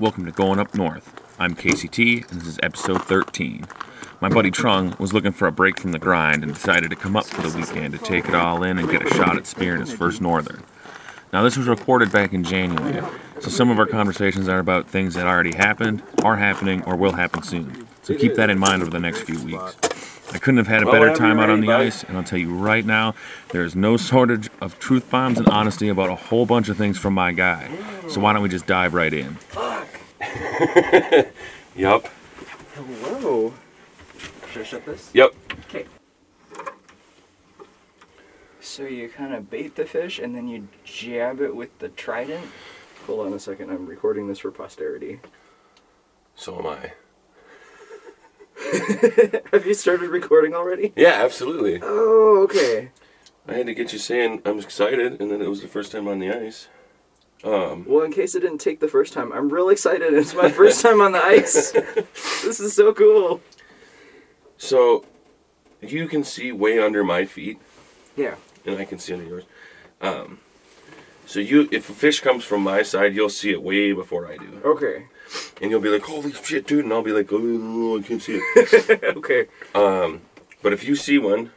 Welcome to Going Up North. I'm KCT, and this is episode 13. My buddy Trung was looking for a break from the grind and decided to come up for the weekend to take it all in and get a shot at spearing his first northern. Now, this was recorded back in January, so some of our conversations are about things that already happened, are happening, or will happen soon. So keep that in mind over the next few weeks. I couldn't have had a better time out on the ice, and I'll tell you right now, there is no shortage of truth bombs and honesty about a whole bunch of things from my guy. So why don't we just dive right in? Yup. Hello. Should I shut this? Yep. Okay. So you kind of bait the fish and then you jab it with the trident. Hold on a second. I'm recording this for posterity. So am I. Have you started recording already? Yeah, absolutely. Oh, okay. I had to get you saying I'm excited, and then it was the first time on the ice. Um, Well, in case it didn't take the first time, I'm real excited. It's my first time on the ice. this is so cool. so you can see way under my feet, Yeah. and I can see under yours. Um, so you, if a fish comes from my side, you'll see it way before I do, Okay. and you'll be like, "Holy shit, dude!" And I'll be like, "Oh, I can't see it." okay. Um, but if you see one,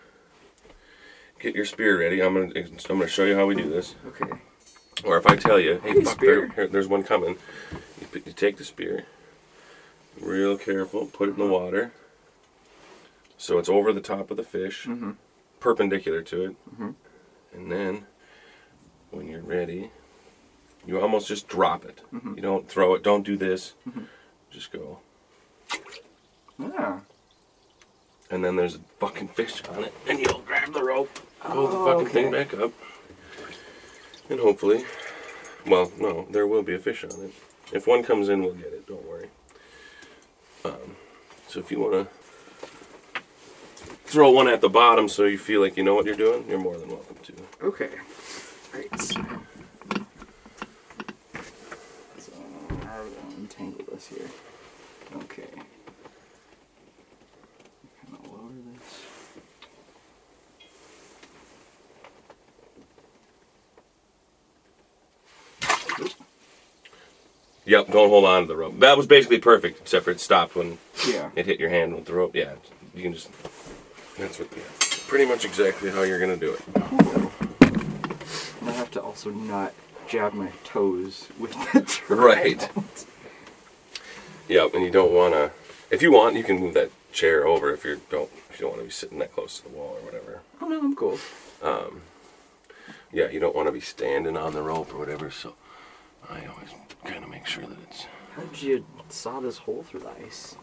get your spear ready. I'm gonna, I'm gonna show you how we do this. Okay. Or if I tell you, hey, fuck, spear. there, here, there's one coming. You, you take the spear, real careful, put it in the water, so it's over the top of the fish, Mhm. perpendicular to it, Mhm. and then when you're ready, you almost just drop it. Mhm. You don't throw it. Don't do this. Mhm. Just go, Yeah. and then there's a fucking fish on it, and you'll grab the rope, pull the Oh, fucking thing back up, and hopefully, well, no, there will be a fish on it. If one comes in, we'll get it. Don't worry. Um, so if you want to throw one at the bottom, so you feel like you know what you're doing, you're more than welcome to. Okay. Right. So how do I untangle this here? Okay. Kind of lower this. Yep, don't hold on to the rope. That was basically perfect, except for it stopped when Yeah. it hit your hand with the rope. Yeah, you can just. That's what. Yeah, pretty much exactly how you're gonna do it. I have to also not jab my toes with the Right. trident. Yep, and you don't want to. If you want, you can move that chair over if you don't. If you don't want to be sitting that close to the wall or whatever. Oh no, I'm cool. Um, Yeah, you don't want to be standing on the rope or whatever. So I always kind of make sure that it's. How did you saw this hole through the ice?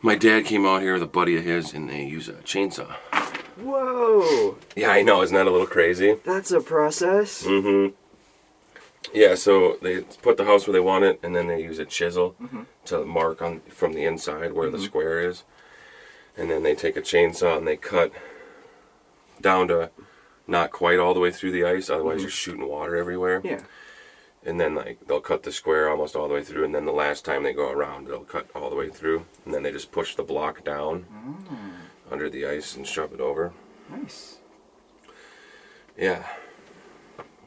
My dad came out here with a buddy of his, and they use a chainsaw. Whoa! Yeah, I know. Isn't that a little crazy? That's a process. Mm-hmm. Yeah, so they put the house where they want it, and then they use a chisel Mhm. to mark on from the inside where the Mhm. square is, and then they take a chainsaw and they cut down to not quite all the way through the ice. Otherwise, Mhm. you're shooting water everywhere. Yeah. And then like they'll cut the square almost all the way through, and then the last time they go around, they'll cut all the way through, and then they just push the block down Mm, under the ice and shove it over. nice. Yeah.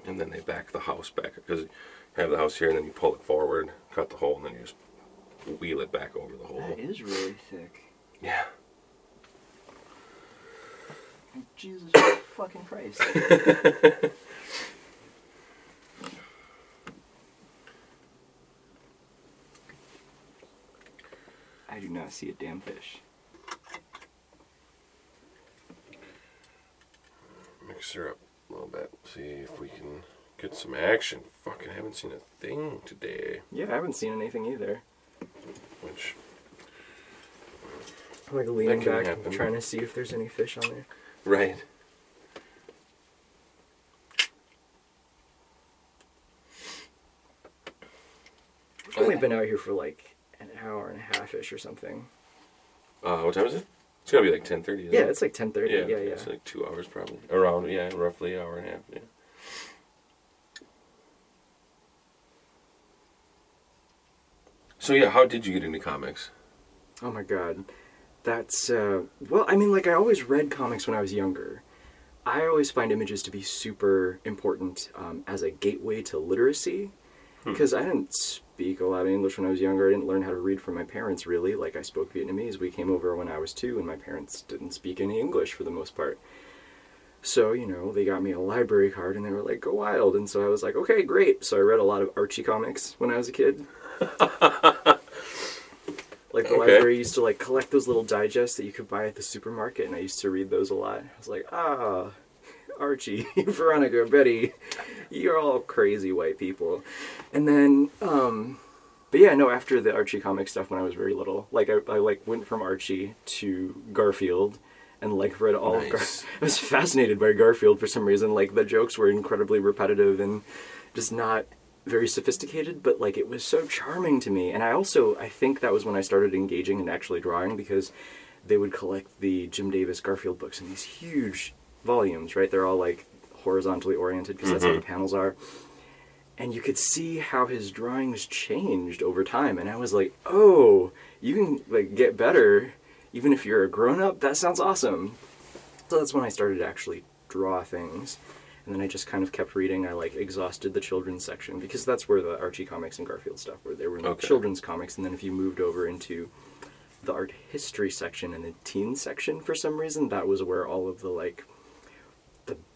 And then they back the house back because you have the house here and then you pull it forward, cut the hole, and then you just wheel it back over the hole. That is really thick. Yeah. Jesus fucking Christ. I do not see a damn fish. Mix her up a little bit. See if we can get some action. Fucking haven't seen a thing today. Yeah, I haven't seen anything either. Which I'm like leaning back, happen. trying to see if there's any fish on there. right. We've only been out here for like an hour and a half ish or something. Uh, what time is it? It's gotta be like ten thirty. Yeah, it's like 10:30. Yeah, yeah. It's like two hours probably. Around yeah, roughly an hour and a half. Yeah. So yeah, how did you get into comics? Oh my god. That's uh well, I mean like I always read comics when I was younger. I always find images to be super important um, as a gateway to literacy. Because I didn't speak a lot of English when I was younger. I didn't learn how to read from my parents really. Like I spoke Vietnamese. We came over when I was two, and my parents didn't speak any English for the most part. So you know, they got me a library card, and they were like, "Go wild!" And so I was like, "Okay, great." So I read a lot of Archie comics when I was a kid. like the Okay. library used to like collect those little digests that you could buy at the supermarket, and I used to read those a lot. I was like, ah, Archie, Veronica, Betty, you're all crazy white people. And then, um, but yeah, no, after the Archie comic stuff when I was very little, like I, I like went from Archie to Garfield and like read all of Gar- I was fascinated by Garfield for some reason. Like the jokes were incredibly repetitive and just not very sophisticated, but like it was so charming to me. And I also I think that was when I started engaging in actually drawing because they would collect the Jim Davis Garfield books in these huge volumes, right? They're all like horizontally oriented because that's how the mm-hmm. panels are. And you could see how his drawings changed over time, and I was like, "Oh, you can like get better, even if you're a grown up. That sounds awesome." So that's when I started to actually draw things, and then I just kind of kept reading. I like exhausted the children's section because that's where the Archie comics and Garfield stuff were. They were in the Okay. children's comics, and then if you moved over into the art history section and the teen section for some reason, that was where all of the like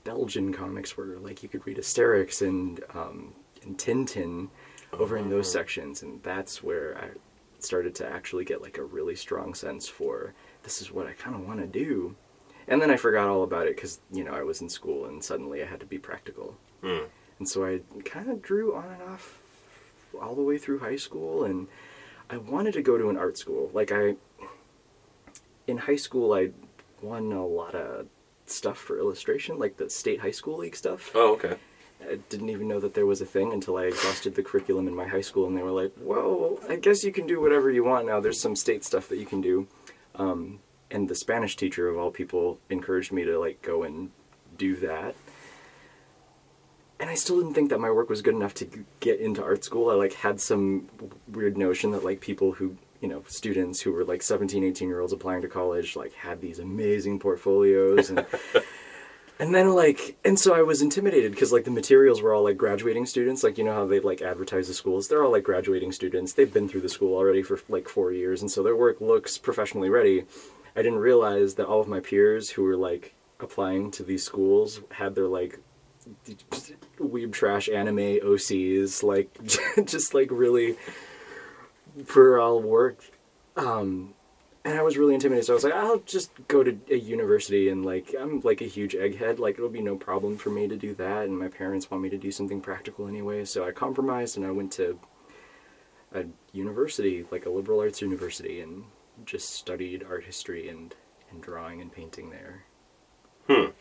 Belgian comics were. Like you could read Asterix and um, and Tintin over in those sections, and that's where I started to actually get like a really strong sense for this is what I kind of want to do. And then I forgot all about it because you know I was in school and suddenly I had to be practical, Hmm. and so I kind of drew on and off all the way through high school, and I wanted to go to an art school. Like I, in high school, I won a lot of stuff for illustration, like the state high school league stuff. Oh, okay. I didn't even know that there was a thing until I exhausted the curriculum in my high school, and they were like, "Well, I guess you can do whatever you want now. There's some state stuff that you can do." Um, and the Spanish teacher of all people encouraged me to like go and do that. And I still didn't think that my work was good enough to get into art school. I like had some weird notion that like people who you know students who were like 17 18 year olds applying to college like had these amazing portfolios and and then like and so i was intimidated because like the materials were all like graduating students. Like you know how they like advertise the schools? They're all like graduating students. They've been through the school already for like four years and so their work looks professionally ready. I didn't realize that all of my peers who were like applying to these schools had their like weeb trash anime ocs like just like really puerile work um and I was really intimidated. So I was like, I'll just go to a university and like I'm like a huge egghead. Like it'll be no problem for me to do that. And my parents want me to do something practical anyway. So I compromised and I went to a university, like a liberal arts university, and just studied art history and and drawing and painting there. Hmm.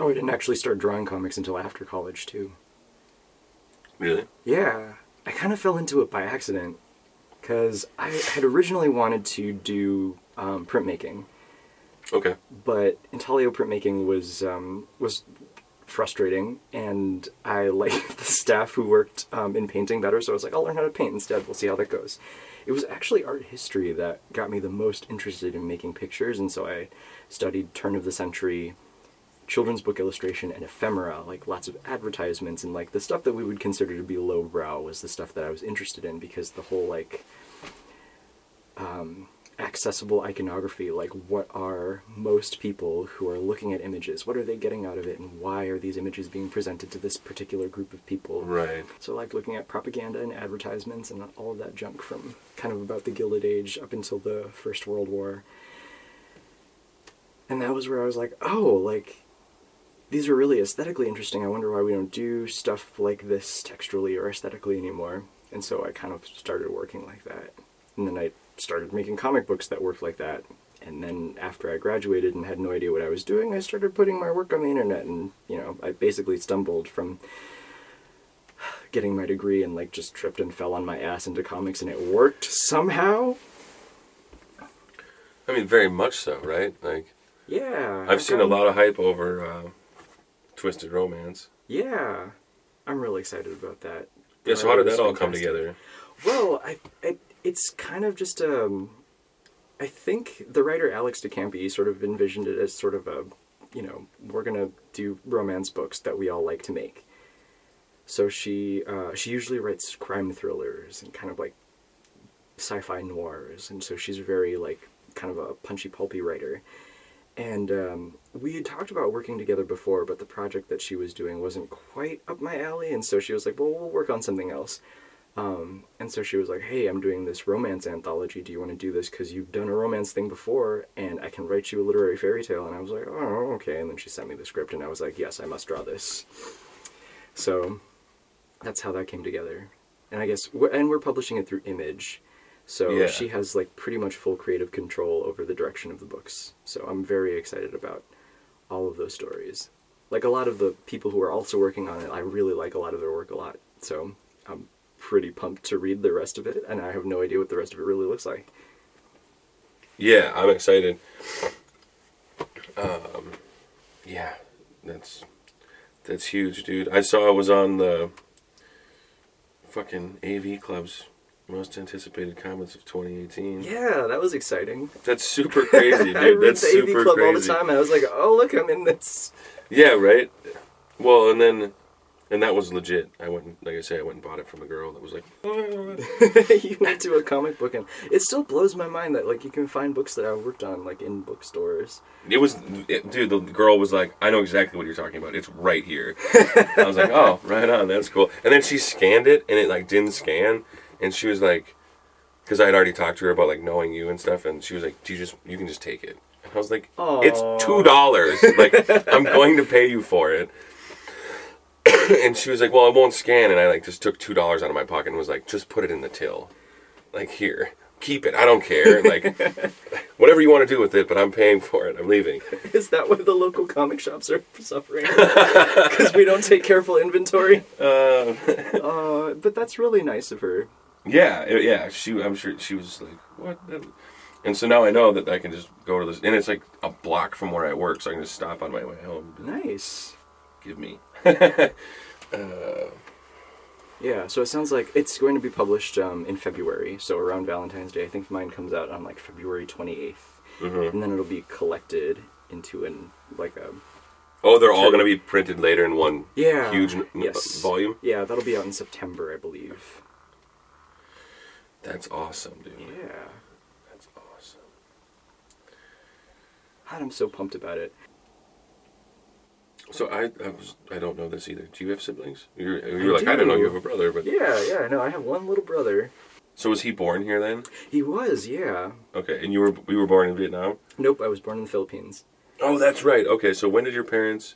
Oh, I didn't actually start drawing comics until after college too. Really? Yeah, I kind of fell into it by accident because I had originally wanted to do um, printmaking, Okay. but intaglio printmaking was um, was frustrating, and I liked the staff who worked um, in painting better. So I was like, I'll learn how to paint instead. We'll see how that goes. It was actually art history that got me the most interested in making pictures, and so I studied turn of the century children's book illustration and ephemera, like lots of advertisements and like the stuff that we would consider to be lowbrow was the stuff that I was interested in because the whole like um, accessible iconography, like what are most people who are looking at images, what are they getting out of it, and why are these images being presented to this particular group of people? Right. So like looking at propaganda and advertisements and all of that junk from kind of about the Gilded Age up until the First World War. And that was where I was like, oh, like these are really aesthetically interesting. I wonder why we don't do stuff like this texturally or aesthetically anymore. And so I kind of started working like that. And then I started making comic books that worked like that. And then after I graduated and had no idea what I was doing, I started putting my work on the internet. And, you know, I basically stumbled from getting my degree and like just tripped and fell on my ass into comics and it worked somehow. I mean, very much so, right? Like, Yeah. I've seen a lot of hype over uh, Twisted Romance. Yeah. I'm really excited about that. Yeah, so how did that all come together? Well, I, I it's kind of just um I think the writer Alex de Campi sort of envisioned it as sort of a you know, we're gonna do romance books that we all like to make. So she uh, she usually writes crime thrillers and kind of like sci-fi noirs, and so she's very like kind of a punchy, pulpy writer. And um, we had talked about working together before, but the project that she was doing wasn't quite up my alley, and so she was like, "Well, we'll work on something else." Um, and so she was like, "Hey, I'm doing this romance anthology. Do you want to do this? Because you've done a romance thing before, and I can write you a literary fairy tale." And I was like, "Oh, okay." And then she sent me the script, and I was like, "Yes, I must draw this." So that's how that came together. And I guess, we're, and we're publishing it through Image, so Yeah. she has like pretty much full creative control over the direction of the books. So I'm very excited about all of those stories. Like a lot of the people who are also working on it, I really like a lot of their work a lot. So I'm pretty pumped to read the rest of it, and I have no idea what the rest of it really looks like. Yeah, I'm excited. Um, yeah, that's that's huge, dude. I saw it was on the fucking AV Club's most anticipated comments of 2018. Yeah, that was exciting. That's super crazy, dude. I read that's the super AV Club crazy. all the time, and I was like, "Oh, look, I'm in this." Yeah, right. Well, and then, and that was legit. I went, and, like I say, I went and bought it from a girl that was like, you went to a comic book, and it still blows my mind that like you can find books that I worked on like in bookstores. it was, it, dude. The girl was like, I know exactly what you're talking about. It's right here. I was like, oh, right on. That's cool. And then she scanned it, and it like didn't scan, and she was like, because I had already talked to her about like knowing you and stuff, and she was like, do you just, you can just take it. And I was like, it's two dollars. like I'm going to pay you for it. and she was like, well, I won't scan, and I like just took two dollars out of my pocket and was like, just put it in the till, like here. Keep it. I don't care. Like, whatever you want to do with it, but I'm paying for it. I'm leaving. Is that why the local comic shops are suffering? Because we don't take careful inventory. Uh, Uh, but that's really nice of her. Yeah, yeah. She, I'm sure she was like, "What?" And so now I know that I can just go to this, and it's like a block from where I work, so I can just stop on my way home. Nice. Give me. Yeah, so it sounds like it's going to be published um, in February, so around Valentine's Day. I think mine comes out on like February 28th. And then it'll be collected into an, like a, Oh, they're all gonna be printed later in one yeah. huge n- yes. volume. Yeah, that'll be out in September, I believe. That's awesome, dude. Yeah. That's awesome. God, I'm so pumped about it. So I, I was, I don't know this either. Do you have siblings? You're, you're like, I don't know you have a brother, but Yeah, yeah, no, I have one little brother. so was he born here then? He was, yeah. Okay, and you were, we were born in Vietnam. Nope, I was born in the Philippines. Oh, that's right. Okay, so when did your parents?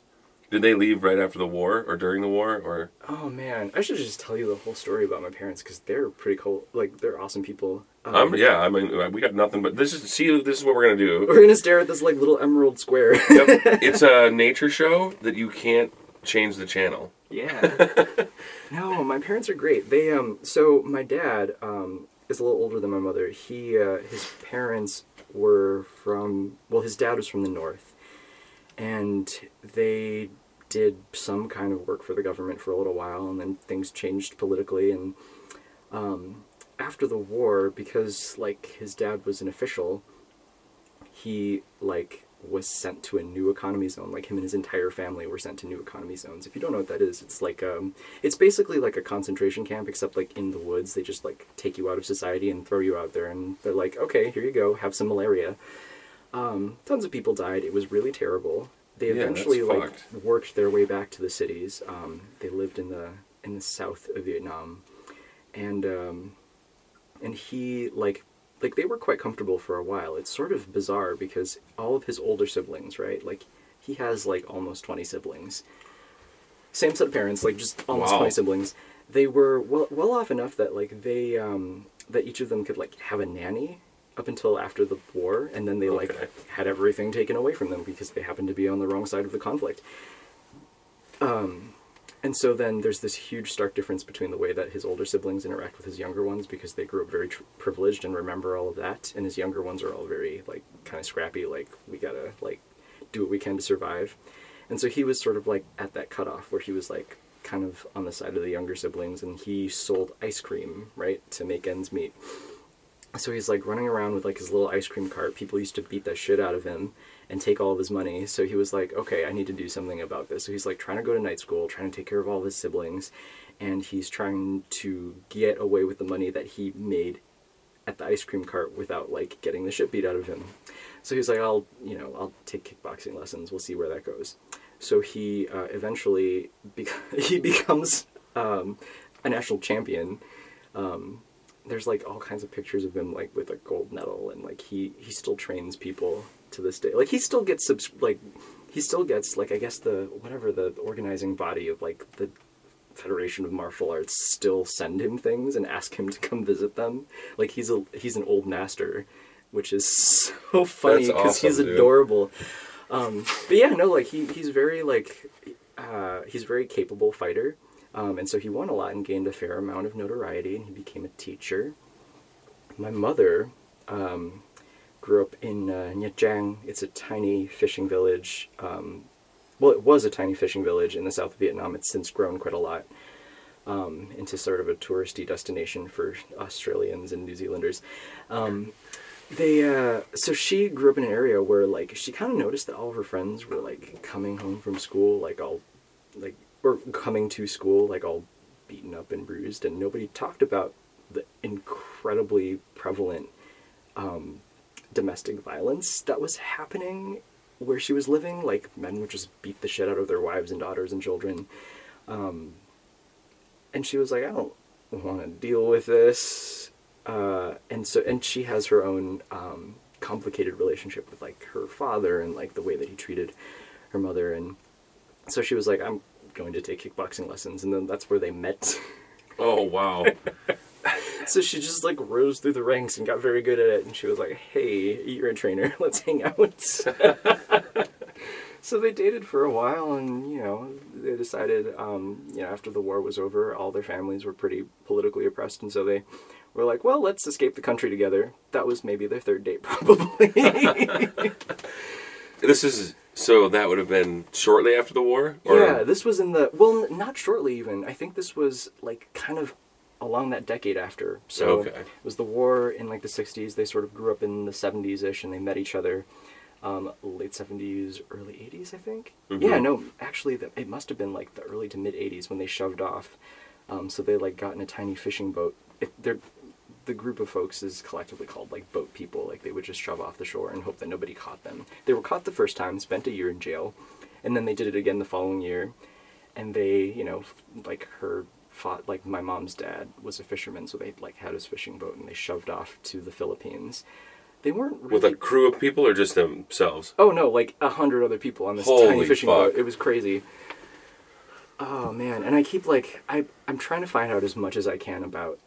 Did they leave right after the war or during the war or? Oh man, I should just tell you the whole story about my parents because they're pretty cool. Like they're awesome people. Um, yeah, I mean, we got nothing but this is see. This is what we're gonna do. We're gonna stare at this like little emerald square. Yep. It's a nature show that you can't change the channel. yeah. no, my parents are great. They um. So my dad um is a little older than my mother. He uh, his parents were from well, his dad was from the north, and they did some kind of work for the government for a little while, and then things changed politically and. Um, after the war, because like his dad was an official, he like was sent to a new economy zone. Like him and his entire family were sent to new economy zones. If you don't know what that is, it's like um, it's basically like a concentration camp, except like in the woods. They just like take you out of society and throw you out there, and they're like, okay, here you go, have some malaria. Um, tons of people died. It was really terrible. They Yeah, that's eventually like fucked. worked their way back to the cities. Um, they lived in the in the south of Vietnam, and um, and he like like they were quite comfortable for a while. It's sort of bizarre because all of his older siblings, right? Like he has like almost 20 siblings. Same set of parents, like just almost Wow. 20 siblings. They were well well off enough that like they um that each of them could like have a nanny up until after the war and then they Okay. like had everything taken away from them because they happened to be on the wrong side of the conflict. Um and so then there's this huge stark difference between the way that his older siblings interact with his younger ones because they grew up very tr- privileged and remember all of that, and his younger ones are all very like kind of scrappy, like we gotta like do what we can to survive. And so he was sort of like at that cutoff where he was like kind of on the side of the younger siblings, and he sold ice cream right to make ends meet. So he's like running around with like his little ice cream cart. People used to beat the shit out of him and take all of his money. So he was like, okay, I need to do something about this. So he's like trying to go to night school, trying to take care of all of his siblings, and he's trying to get away with the money that he made at the ice cream cart without like getting the shit beat out of him. So he's like, I'll, you know, I'll take kickboxing lessons. We'll see where that goes. So he uh, eventually bec- he becomes um, a national champion. Um, there's like all kinds of pictures of him like with a gold medal, and like he he still trains people to this day. Like he still gets subs- like he still gets like I guess the whatever the organizing body of like the Federation of Martial Arts still send him things and ask him to come visit them. Like he's a he's an old master, which is so funny because he's dude. adorable. Um, but yeah, no, like he he's very like uh, he's a very capable fighter, um, and so he won a lot and gained a fair amount of notoriety, and he became a teacher. My mother um, grew up in uh, Nha. It's a tiny fishing village. Um, well, it was a tiny fishing village in the south of Vietnam. It's since grown quite a lot um, into sort of a touristy destination for Australians and New Zealanders. Um, they uh, so she grew up in an area where like she kind of noticed that all of her friends were like coming home from school like all like or coming to school like all beaten up and bruised, and nobody talked about the incredibly prevalent um, domestic violence that was happening where she was living. Like men would just beat the shit out of their wives and daughters and children. Um, and she was like, I don't want to deal with this. Uh, and so, and she has her own um, complicated relationship with like her father and like the way that he treated her mother. And so she was like, I'm going to take kickboxing lessons. And then that's where they met. Oh wow. so she just like rose through the ranks and got very good at it. And she was like, Hey, you're a trainer. Let's hang out. so they dated for a while and, you know, they decided, um, you know, after the war was over, all their families were pretty politically oppressed. And so they were like, well, let's escape the country together. That was maybe their third date, probably. this is so that would have been shortly after the war. yeah, this was in the, well, n- not shortly even. I think this was like kind of along that decade after. So Okay. it was the war in like the 60s. They sort of grew up in the 70s ish and they met each other um, late 70s, early 80s, I think. Mhm. Yeah, no, actually, the, it must have been like the early to mid 80s when they shoved off. Um, so they like got in a tiny fishing boat. It, they're, the group of folks is collectively called like boat people. Like they would just shove off the shore and hope that nobody caught them. They were caught the first time, spent a year in jail, and then they did it again the following year. And they, you know, like her fought like my mom's dad was a fisherman, so they like had his fishing boat and they shoved off to the Philippines. They weren't really With a crew of people or just themselves? Oh no, like a hundred other people on this Holy tiny fishing fuck. boat. It was crazy. Oh man, and I keep like I I'm trying to find out as much as I can about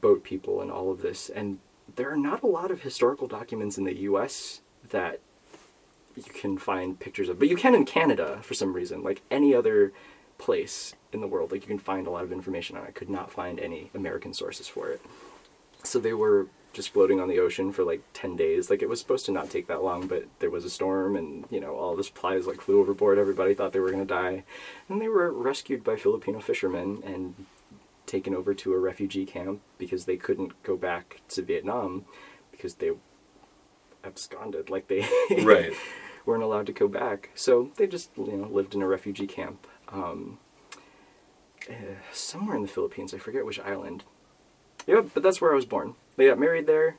boat people and all of this, and there are not a lot of historical documents in the U.S. that you can find pictures of, but you can in Canada for some reason. Like any other place in the world, like you can find a lot of information on. it. I could not find any American sources for it. So they were just floating on the ocean for like 10 days. Like it was supposed to not take that long, but there was a storm and, you know, all the supplies like flew overboard. Everybody thought they were going to die. And they were rescued by Filipino fishermen and taken over to a refugee camp because they couldn't go back to Vietnam because they absconded. Like they Right. weren't allowed to go back. So they just, you know, lived in a refugee camp. Um, uh, somewhere in the Philippines. I forget which island. Yeah, but that's where I was born. They got married there,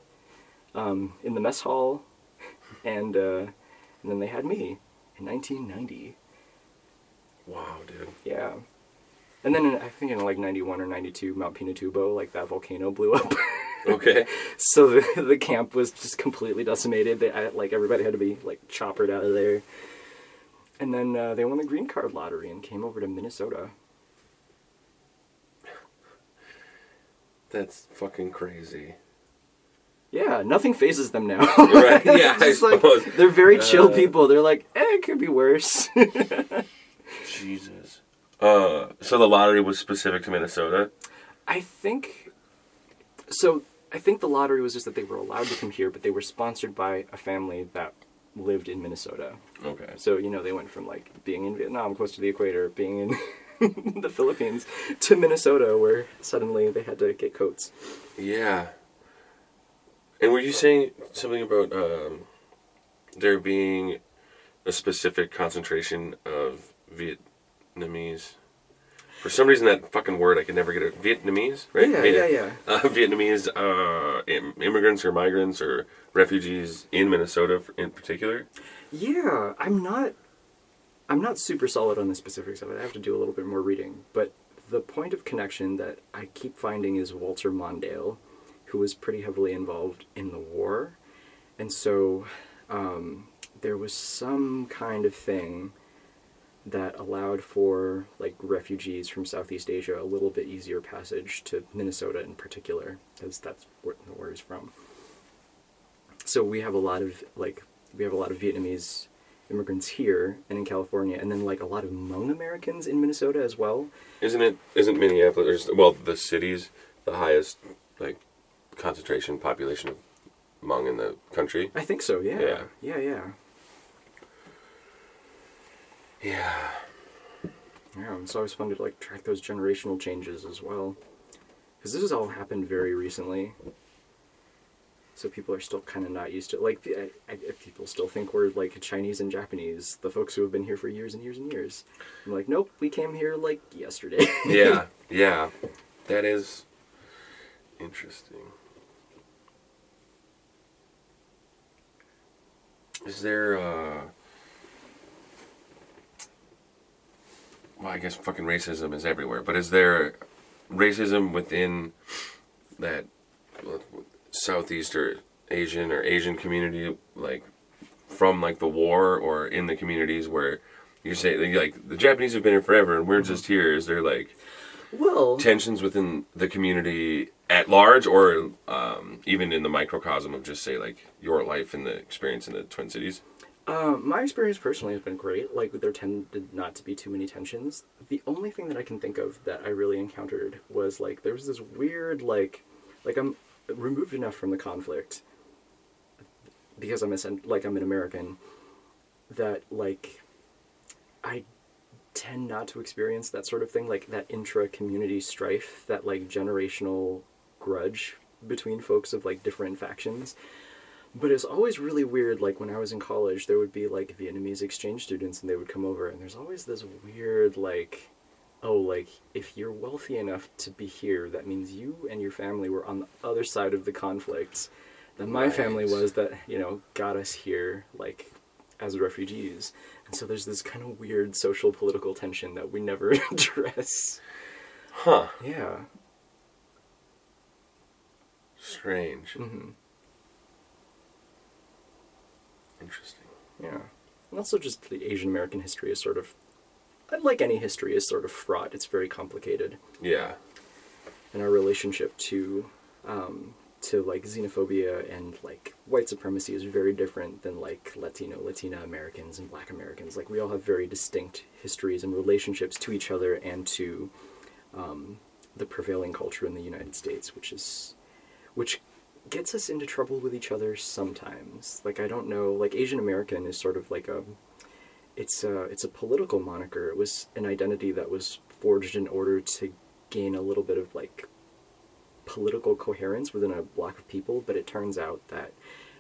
um, in the mess hall, and uh, and then they had me in 1990. Wow, dude. Yeah, and then in, I think in like 91 or 92, Mount Pinatubo, like that volcano blew up. Okay. so the, the camp was just completely decimated. They, I, like everybody had to be like choppered out of there. And then uh, they won the green card lottery and came over to Minnesota. That's fucking crazy. Yeah, nothing phases them now. Right, yeah, I Just like, suppose. they're very chill Uh, people. They're like, eh, it could be worse. Jesus. Uh, so the lottery was specific to Minnesota. I think so. I think the lottery was just that they were allowed to come here, but they were sponsored by a family that lived in Minnesota. Okay. So you know they went from like being in Vietnam, close to the equator, being in the Philippines, to Minnesota, where suddenly they had to get coats. Yeah. And were you saying something about um, there being a specific concentration of Vietnamese? For some reason, that fucking word I could never get it. Vietnamese, right? Yeah, Viet- yeah, yeah. Uh, Vietnamese uh, im- immigrants or migrants or refugees in Minnesota, in particular. Yeah, I'm not. I'm not super solid on the specifics of it. I have to do a little bit more reading. But the point of connection that I keep finding is Walter Mondale, who was pretty heavily involved in the war, and so um, there was some kind of thing that allowed for like refugees from Southeast Asia a little bit easier passage to Minnesota in particular, because that's where the war is from. So we have a lot of like we have a lot of Vietnamese immigrants here and in California, and then like a lot of Hmong Americans in Minnesota as well. Isn't it? Isn't Minneapolis? Well, the city's the highest like concentration population of Hmong in the country. I think so. Yeah. Yeah. Yeah. Yeah. Yeah. Yeah. And so I was fun to like track those generational changes as well, because this has all happened very recently. So people are still kind of not used to it. Like I, I, people still think we're like Chinese and Japanese, the folks who have been here for years and years and years. I'm like, nope, we came here like yesterday. Yeah. yeah. That is interesting. Is there uh well, I guess fucking racism is everywhere, but is there racism within that Southeast or Asian or Asian community, like from like the war or in the communities where you say like the Japanese have been here forever and we're just here? Is there like well, tensions within the community at large, or um, even in the microcosm of just say like your life and the experience in the Twin Cities? Um, my experience personally has been great. Like there tended not to be too many tensions. The only thing that I can think of that I really encountered was like there was this weird like like I'm removed enough from the conflict because I'm a like I'm an American that like I tend not to experience that sort of thing like that intra community strife that like generational grudge between folks of like different factions but it's always really weird like when i was in college there would be like vietnamese exchange students and they would come over and there's always this weird like oh like if you're wealthy enough to be here that means you and your family were on the other side of the conflict that my family was that you know got us here like as refugees. And so there's this kind of weird social political tension that we never address. Huh. yeah. Strange. hmm Interesting. Yeah. And also just the Asian American history is sort of like any history is sort of fraught. It's very complicated. Yeah. And our relationship to um, to like xenophobia and like white supremacy is very different than like Latino, Latina Americans and black Americans. Like we all have very distinct histories and relationships to each other and to um, the prevailing culture in the United States, which is which gets us into trouble with each other sometimes. Like I don't know, like Asian American is sort of like a it's a it's a political moniker. It was an identity that was forged in order to gain a little bit of like political coherence within a block of people, but it turns out that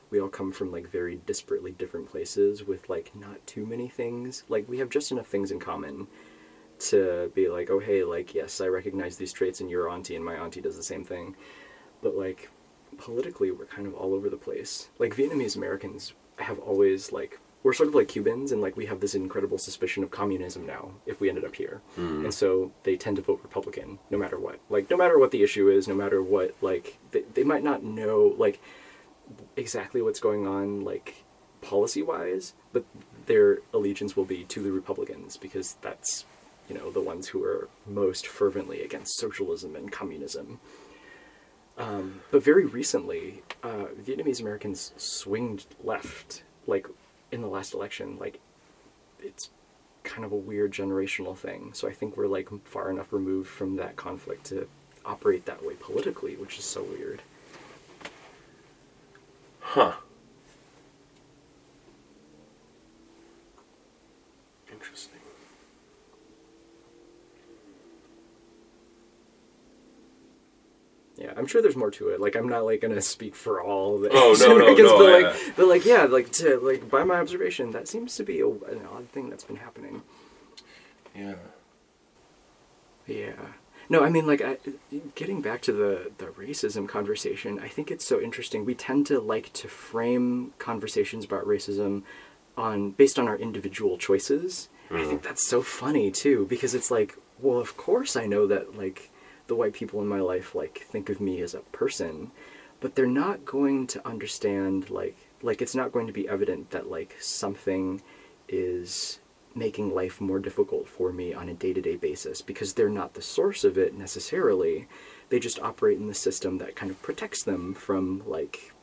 we all come from like very disparately different places with like not too many things. Like we have just enough things in common to be like, oh hey, like yes, I recognize these traits in your auntie and my auntie does the same thing. But like politically we're kind of all over the place. Like Vietnamese Americans have always like we're sort of like Cubans and like we have this incredible suspicion of communism now if we ended up here. Hmm. And so they tend to vote Republican no matter what. Like no matter what the issue is, no matter what like they, they might not know like exactly what's going on like policy wise, but their allegiance will be to the Republicans because that's you know the ones who are most fervently against socialism and communism. Um, but very recently, uh, Vietnamese Americans swinged left, like in the last election. Like, it's kind of a weird generational thing. So I think we're like far enough removed from that conflict to operate that way politically, which is so weird. Huh. Interesting. Yeah, I'm sure there's more to it. Like, I'm not like gonna speak for all the Oh, Asian no, no, Americans, no, but yeah. like, but like, yeah, like to like by my observation, that seems to be a, an odd thing that's been happening. Yeah. Yeah. No, I mean, like, I, getting back to the the racism conversation, I think it's so interesting. We tend to like to frame conversations about racism on based on our individual choices. I think mm-hmm. that's so funny too, because it's like, well, of course I know that like the white people in my life like think of me as a person, but they're not going to understand like like it's not going to be evident that like something is making life more difficult for me on a day-to-day basis because they're not the source of it necessarily. They just operate in the system that kind of protects them from like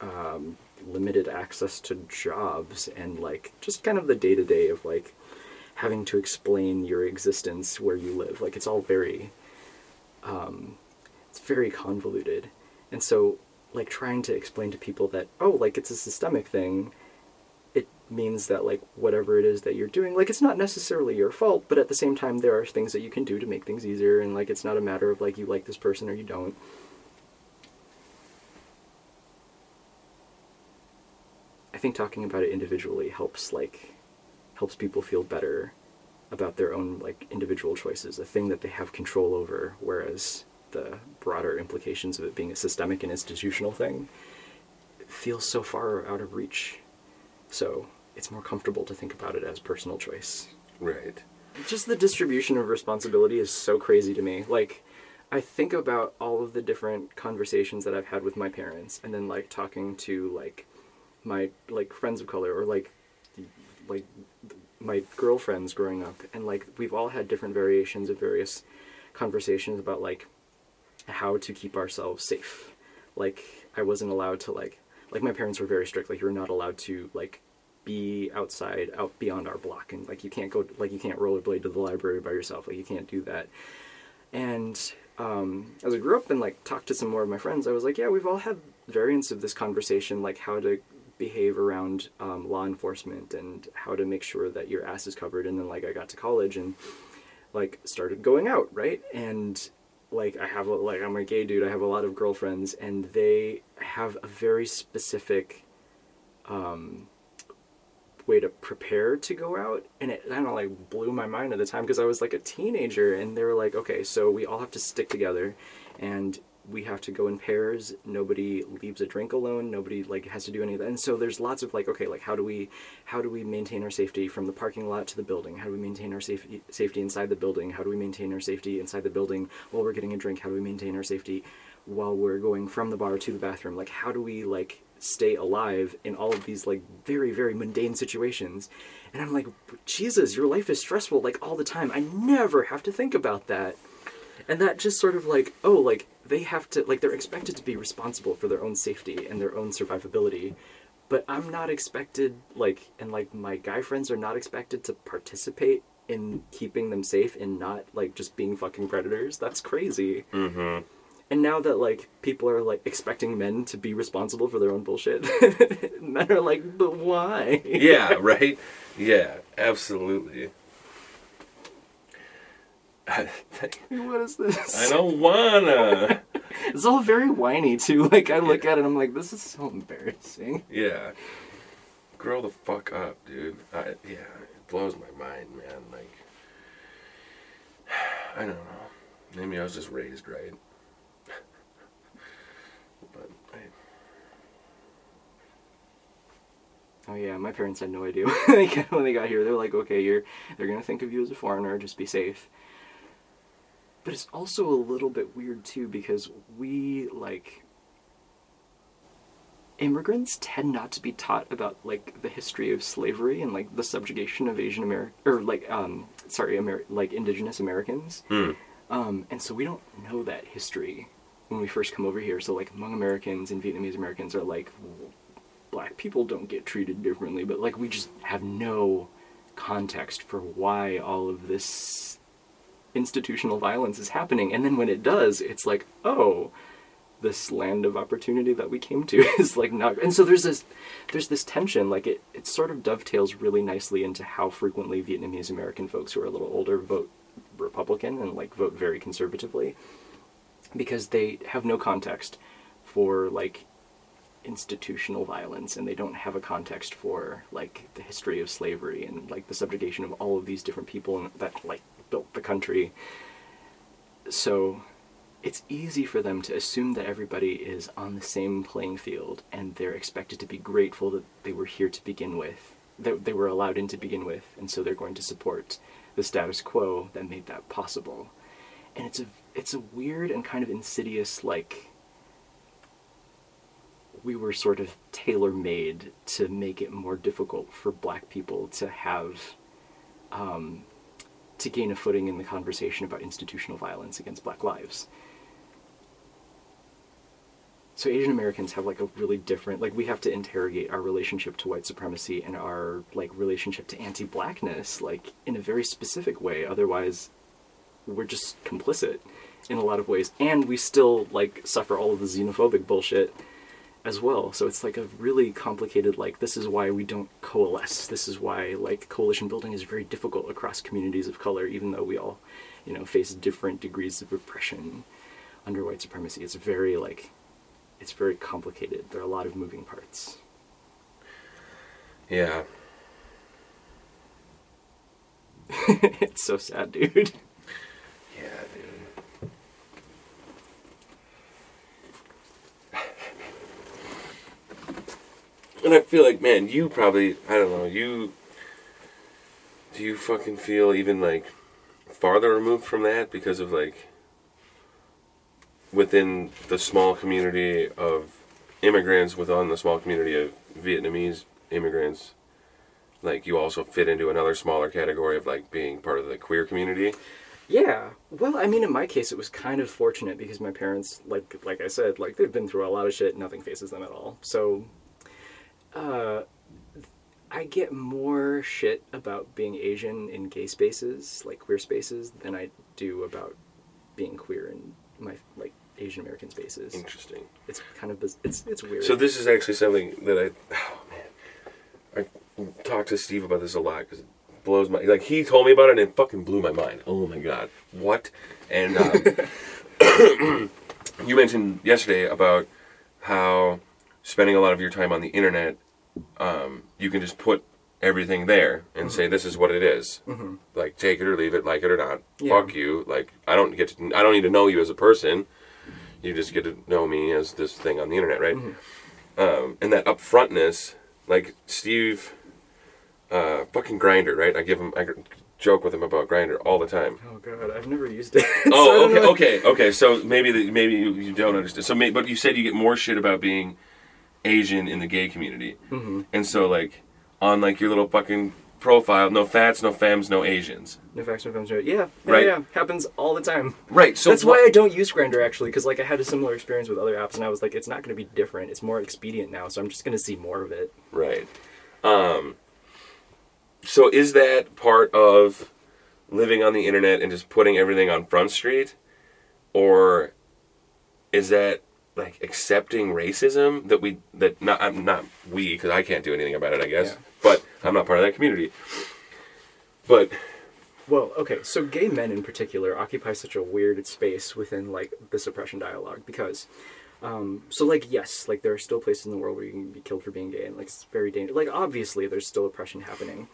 um, limited access to jobs and like just kind of the day-to-day of like having to explain your existence where you live. Like it's all very um, it's very convoluted. And so like trying to explain to people that oh like it's a systemic thing it means that like whatever it is that you're doing like it's not necessarily your fault but at the same time there are things that you can do to make things easier and like it's not a matter of like you like this person or you don't. I think talking about it individually helps like helps people feel better about their own like individual choices a thing that they have control over whereas the broader implications of it being a systemic and institutional thing feels so far out of reach so it's more comfortable to think about it as personal choice. Right. Just the distribution of responsibility is so crazy to me. Like, I think about all of the different conversations that I've had with my parents, and then like talking to like my like friends of color or like like my girlfriends growing up, and like we've all had different variations of various conversations about like how to keep ourselves safe. Like I wasn't allowed to like like my parents were very strict. Like you were not allowed to like be outside out beyond our block and like you can't go like you can't rollerblade to the library by yourself. Like you can't do that. And um, as I grew up and like talked to some more of my friends, I was like, yeah, we've all had variants of this conversation, like how to behave around um, law enforcement and how to make sure that your ass is covered. And then like I got to college and like started going out, right? And like I have a, like I'm a gay dude. I have a lot of girlfriends, and they have a very specific um, way to prepare to go out, and it kind of like blew my mind at the time because I was like a teenager, and they were like, okay, so we all have to stick together, and we have to go in pairs. Nobody leaves a drink alone. Nobody like has to do any of that. And so there's lots of like, okay, like how do we, how do we maintain our safety from the parking lot to the building? How do we maintain our safety safety inside the building? How do we maintain our safety inside the building while we're getting a drink? How do we maintain our safety while we're going from the bar to the bathroom? Like how do we like stay alive in all of these like very very mundane situations? And I'm like, Jesus, your life is stressful like all the time. I never have to think about that and that just sort of like oh like they have to like they're expected to be responsible for their own safety and their own survivability but i'm not expected like and like my guy friends are not expected to participate in keeping them safe and not like just being fucking predators that's crazy Mm-hmm. and now that like people are like expecting men to be responsible for their own bullshit men are like but why Yeah, right? Yeah, absolutely. I what is this I don't wanna. it's all very whiny too like i look at it i'm like this is so embarrassing Yeah. Grow the fuck up, dude. I, yeah, it blows my mind, man. Like, I don't know. Maybe I was just raised right. but I, Oh yeah, my parents had no idea when they got- when they got here. They're like, okay, you're they're gonna think of you as a foreigner. Just be safe. But it's also a little bit weird too because we like immigrants tend not to be taught about like the history of slavery and like the subjugation of Asian American or like um sorry Amer- like indigenous Americans. hmm. Um, and so we don't know that history when we first come over here. So like Hmong Americans and Vietnamese Americans are like "Well, black people don't get treated differently, but like we just have no context for why all of this institutional violence is happening. And then when it does, it's like, oh, this land of opportunity that we came to is like not and so there's this there's this tension like it it sort of dovetails really nicely into how frequently Vietnamese American folks who are a little older vote Republican and like vote very conservatively because they have no context for like institutional violence and they don't have a context for like the history of slavery and like the subjugation of all of these different people and that like built the country. So it's easy for them to assume that everybody is on the same playing field and they're expected to be grateful that they were here to begin with that they were allowed in to begin with and so they're going to support the status quo that made that possible. And it's a it's a weird and kind of insidious like we were sort of tailor made to make it more difficult for black people to have um, to gain a footing in the conversation about institutional violence against black lives. So Asian Americans have like a really different like we have to interrogate our relationship to white supremacy and our like relationship to anti-blackness like in a very specific way otherwise we're just complicit in a lot of ways and we still like suffer all of the xenophobic bullshit as well. So it's like a really complicated like this is why we don't coalesce. This is why like coalition building is very difficult across communities of color even though we all, you know, face different degrees of oppression under white supremacy. It's very like it's very complicated. There are a lot of moving parts. Yeah. it's so sad, dude. Yeah, dude. And I feel like, man, you probably, I don't know, you. Do you fucking feel even like farther removed from that because of like within the small community of immigrants, within the small community of Vietnamese immigrants? Like you also fit into another smaller category of like being part of the queer community. Yeah. Well, I mean, in my case, it was kind of fortunate because my parents, like like I said, like they've been through a lot of shit. Nothing faces them at all. So, uh, I get more shit about being Asian in gay spaces, like queer spaces, than I do about being queer in my like Asian American spaces. Interesting. It's kind of biz- it's it's weird. So this is actually something that I, oh man, I talked to Steve about this a lot because it blows my like he told me about it and it fucking blew my mind. Oh my god, what? And um, you mentioned yesterday about how spending a lot of your time on the internet, um, you can just put everything there and say this is what it is. Like take it or leave it, like it or not. Yeah. Fuck you. Like I don't get to. I don't need to know you as a person. You just get to know me as this thing on the internet, right? Um, and that upfrontness, like Steve, uh, fucking Grindr, right? I give him, I joke with him about Grindr all the time. oh god, I've never used it. So Oh, okay, okay, okay. So maybe the, maybe you, you don't understand. So, but you said you get more shit about being Asian in the gay community, Mm-hmm. and so like on like your little fucking profile, no fats, no femmes, no Asians. No facts, no films. Yeah, yeah, Right. yeah. Happens all the time. Right. So That's what- why I don't use Grindr actually, because like I had a similar experience with other apps, and I was like, it's not going to be different. It's more expedient now, so I'm just going to see more of it. Right. Um, so is that part of living on the internet and just putting everything on Front Street? Or is that like accepting racism that we that not I'm not we because I can't do anything about it I guess Yeah. but I'm not part of that community but Well, okay, so gay men in particular occupy such a weird space within like the suppression dialogue because, um, so like yes, like there are still places in the world where you can be killed for being gay, and like it's very dangerous. Like obviously, there's still oppression happening,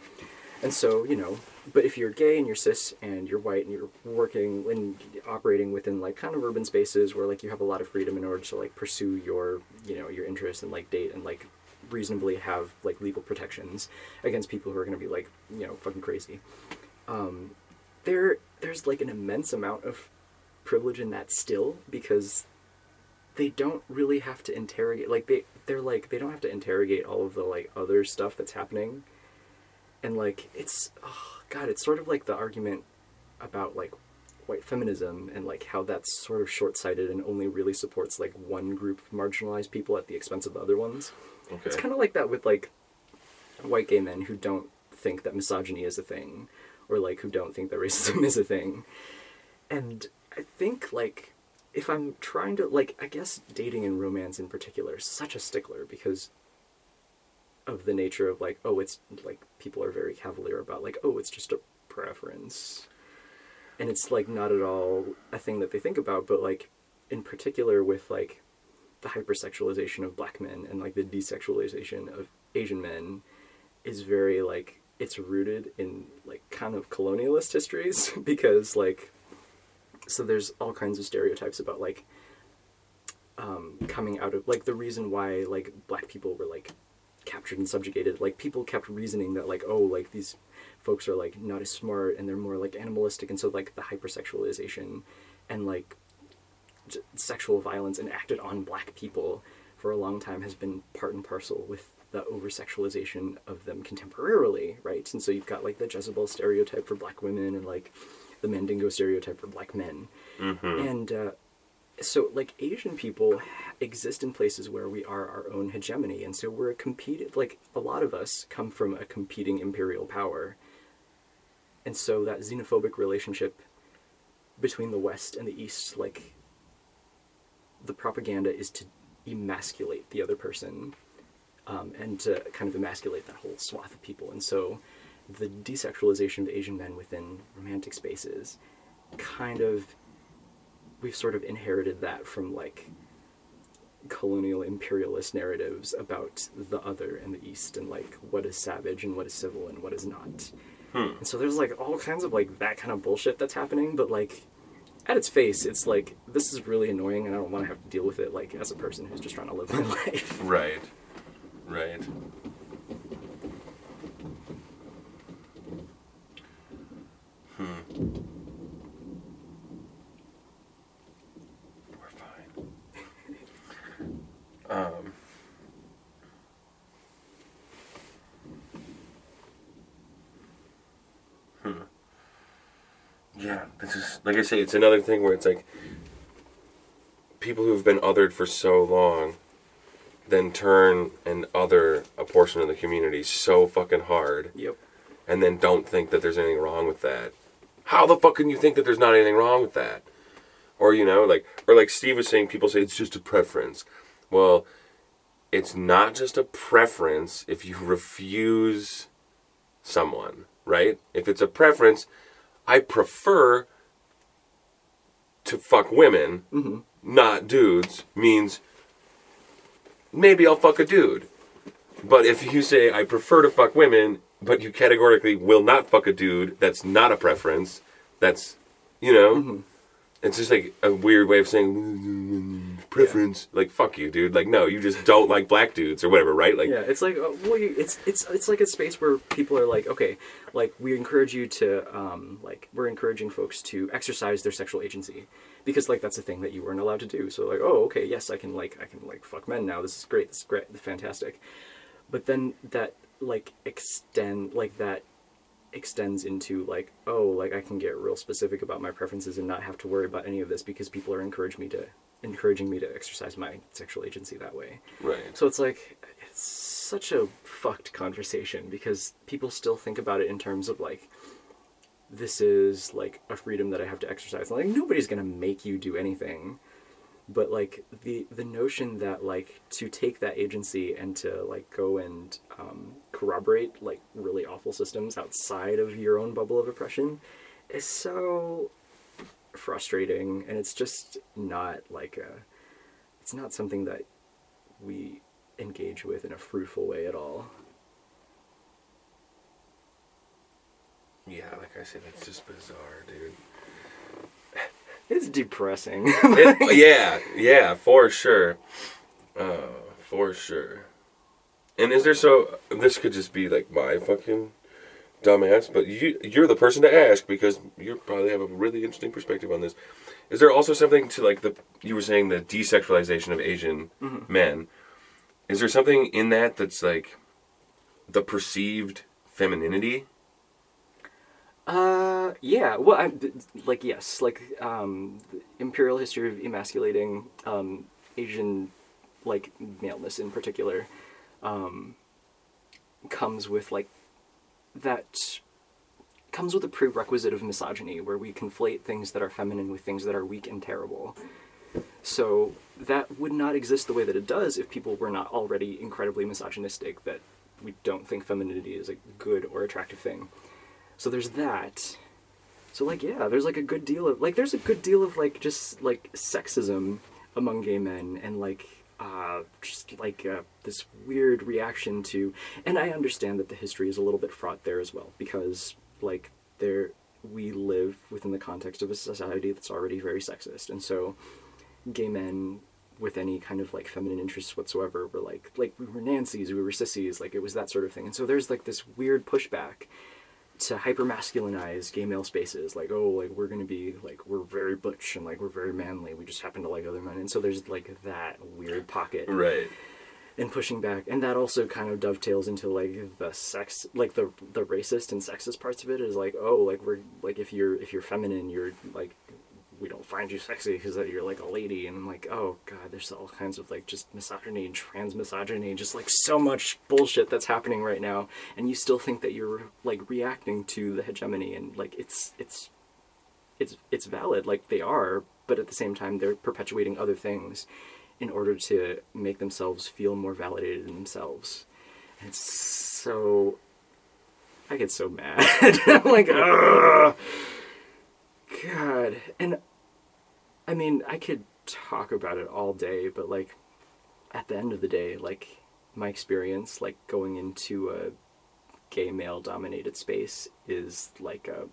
and so you know, but if you're gay and you're cis and you're white and you're working and operating within like kind of urban spaces where like you have a lot of freedom in order to like pursue your you know your interests and like date and like reasonably have like legal protections against people who are going to be like you know fucking crazy um, there there's like an immense amount of privilege in that still because they don't really have to interrogate like they they're like they don't have to interrogate all of the like other stuff that's happening and like it's oh god it's sort of like the argument about like white feminism and like how that's sort of short-sighted and only really supports like one group of marginalized people at the expense of the other ones. It's kind of like that with like white gay men who don't think that misogyny is a thing or like who don't think that racism is a thing. And i think like if i'm trying to like i guess dating and romance in particular is such a stickler because of the nature of like oh it's like people are very cavalier about like oh it's just a preference. And it's like not at all a thing that they think about but like in particular with like the hypersexualization of black men and like the desexualization of Asian men is very like it's rooted in like kind of colonialist histories because like so there's all kinds of stereotypes about like um, coming out of like the reason why like black people were like captured and subjugated like people kept reasoning that like oh like these folks are like not as smart and they're more like animalistic and so like the hypersexualization and like j- sexual violence enacted on black people for a long time has been part and parcel with the over sexualization of them contemporarily right? And so you've got like the jezebel stereotype for black women and like the mandingo stereotype for black men. And uh, so like asian people exist in places where we are our own hegemony and so we're a competed like a lot of us come from a competing imperial power. And so that xenophobic relationship between the west and the east like the propaganda is to emasculate the other person um, and to kind of emasculate that whole swath of people. And so the desexualization of asian men within romantic spaces kind of we've sort of inherited that from like colonial imperialist narratives about the other and the east and like what is savage and what is civil and what is not hmm. and so there's like all kinds of like that kind of bullshit that's happening but like at its face it's like this is really annoying and i don't want to have to deal with it like as a person who's just trying to live my life Right. Right. Yeah, this is like I say, it's another thing where it's like people who've been othered for so long then turn and other a portion of the community so fucking hard yep and then don't think that there's anything wrong with that. How the fuck can you think that there's not anything wrong with that? Or you know, like or like Steve was saying, people say it's just a preference. Well, it's not just a preference if you refuse someone, right? If it's a preference, I prefer to fuck women, mm-hmm. not dudes, means maybe I'll fuck a dude. But if you say I prefer to fuck women, but you categorically will not fuck a dude, that's not a preference. That's, you know, mm-hmm. It's just like a weird way of saying preference. Like fuck you, dude. Like no, you just don't like black dudes or whatever, right? Like yeah it's like uh, well you, it's it's it's like a space where people are like okay like we encourage you to um like we're encouraging folks to exercise their sexual agency because like that's a thing that you weren't allowed to do so like oh okay yes i can like i can like fuck men now this is great this is great fantastic but then that like extend like that extends into like oh like i can get real specific about my preferences and not have to worry about any of this because people are encouraging me to encouraging me to exercise my sexual agency that way right. so it's like it's such a fucked conversation because people still think about it in terms of like this is like a freedom that I have to exercise. Like nobody's gonna make you do anything. But like the the notion that like to take that agency and to like go and um, corroborate like really awful systems outside of your own bubble of oppression is so frustrating and it's just not like a it's not something that we engage with in a fruitful way at all. Yeah, like I said, it's just bizarre, dude. It's depressing. It- yeah, yeah, for sure. Uh, for sure. And is there so? This could just be like my fucking dumbass, but you you're the person to ask because you probably have a really interesting perspective on this. Is there also something to like the you were saying the desexualization of Asian men? Is there something in that that's like the perceived femininity? Uh, yeah. Well, I, like yes, like um, the imperial history of emasculating um, Asian, like maleness in particular, um, comes with like that comes with a prerequisite of misogyny, where we conflate things that are feminine with things that are weak and terrible. So that would not exist the way that it does if people were not already incredibly misogynistic. That we don't think femininity is a good or attractive thing. So there's that. So like yeah, there's like a good deal of like there's a good deal of like just like sexism among gay men and like uh, just like uh, this weird reaction to and I understand that the history is a little bit fraught there as well because like there we live within the context of a society that's already very sexist and so gay men with any kind of like feminine interests whatsoever were like like we were Nancy's, we were sissies, like it was that sort of thing. And so there's like this weird pushback to hyper masculinize gay male spaces, like oh like we're gonna be like we're very butch and like we're very manly. We just happen to like other men, and so there's like that weird pocket Right. and pushing back, and that also kind of dovetails into like the sex, like the the racist and sexist parts of it is like oh like we're like if you're if you're feminine you're like we don't find you sexy because you're like a lady. And I'm like oh god there's all kinds of like just misogyny trans misogyny just like so much bullshit that's happening right now. And you still think that you're like reacting to the hegemony. And like it's it's it's it's valid like they are but at the same time they're perpetuating other things in order to make themselves feel more validated in themselves. And it's so i get so mad. I'm like Ugh! god. And i mean i could talk about it all day but like at the end of the day like my experience like going into a gay male dominated space is like a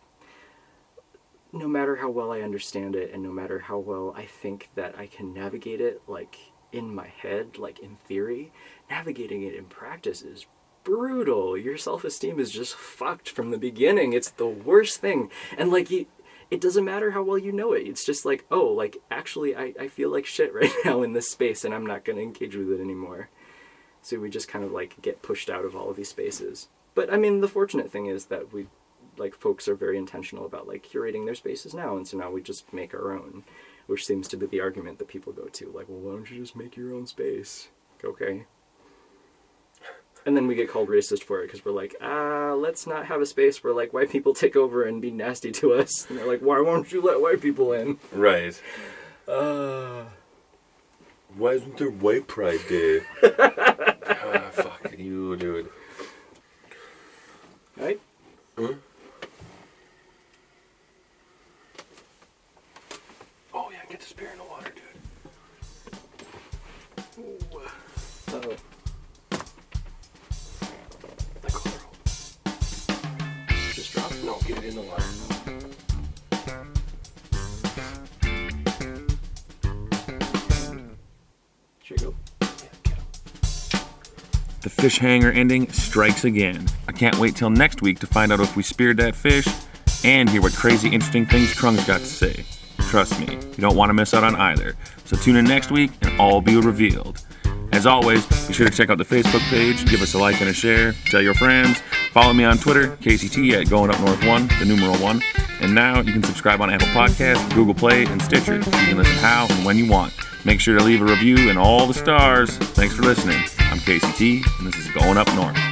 no matter how well I understand it and no matter how well I think that I can navigate it like in my head like in theory navigating it in practice is brutal. Your self-esteem is just fucked from the beginning. It's the worst thing. And like you it doesn't matter how well you know it. It's just like oh like actually I, I feel like shit right now in this space and i'm not to engage with it anymore. So we just kind of like get pushed out of all of these spaces. But i mean the fortunate thing is that we like folks are very intentional about like curating their spaces now and so now we just make our own which seems to be the argument that people go to like well why don't you just make your own space? Okay and then we get called racist for it because we're like ah let's not have a space where like white people take over and be nasty to us and they're like why won't you let white people in Right. uh Why isn't there white pride day? ah, fuck you, dude. right Oh fish hanger ending strikes again. I can't wait till next week to find out if we speared that fish and hear what crazy interesting things Trung's got to say. Trust me, you don't want to miss out on either. So tune in next week and all be revealed. As always, be sure to check out the Facebook page, give us a like and a share, tell your friends, follow me on Twitter, KCT at Going Up North 1, the numeral 1. And now you can subscribe on Apple Podcasts, Google Play, and Stitcher. You can listen how and when you want. Make sure to leave a review and all the stars. Thanks for listening. I'm KCT, and this is Going Up North.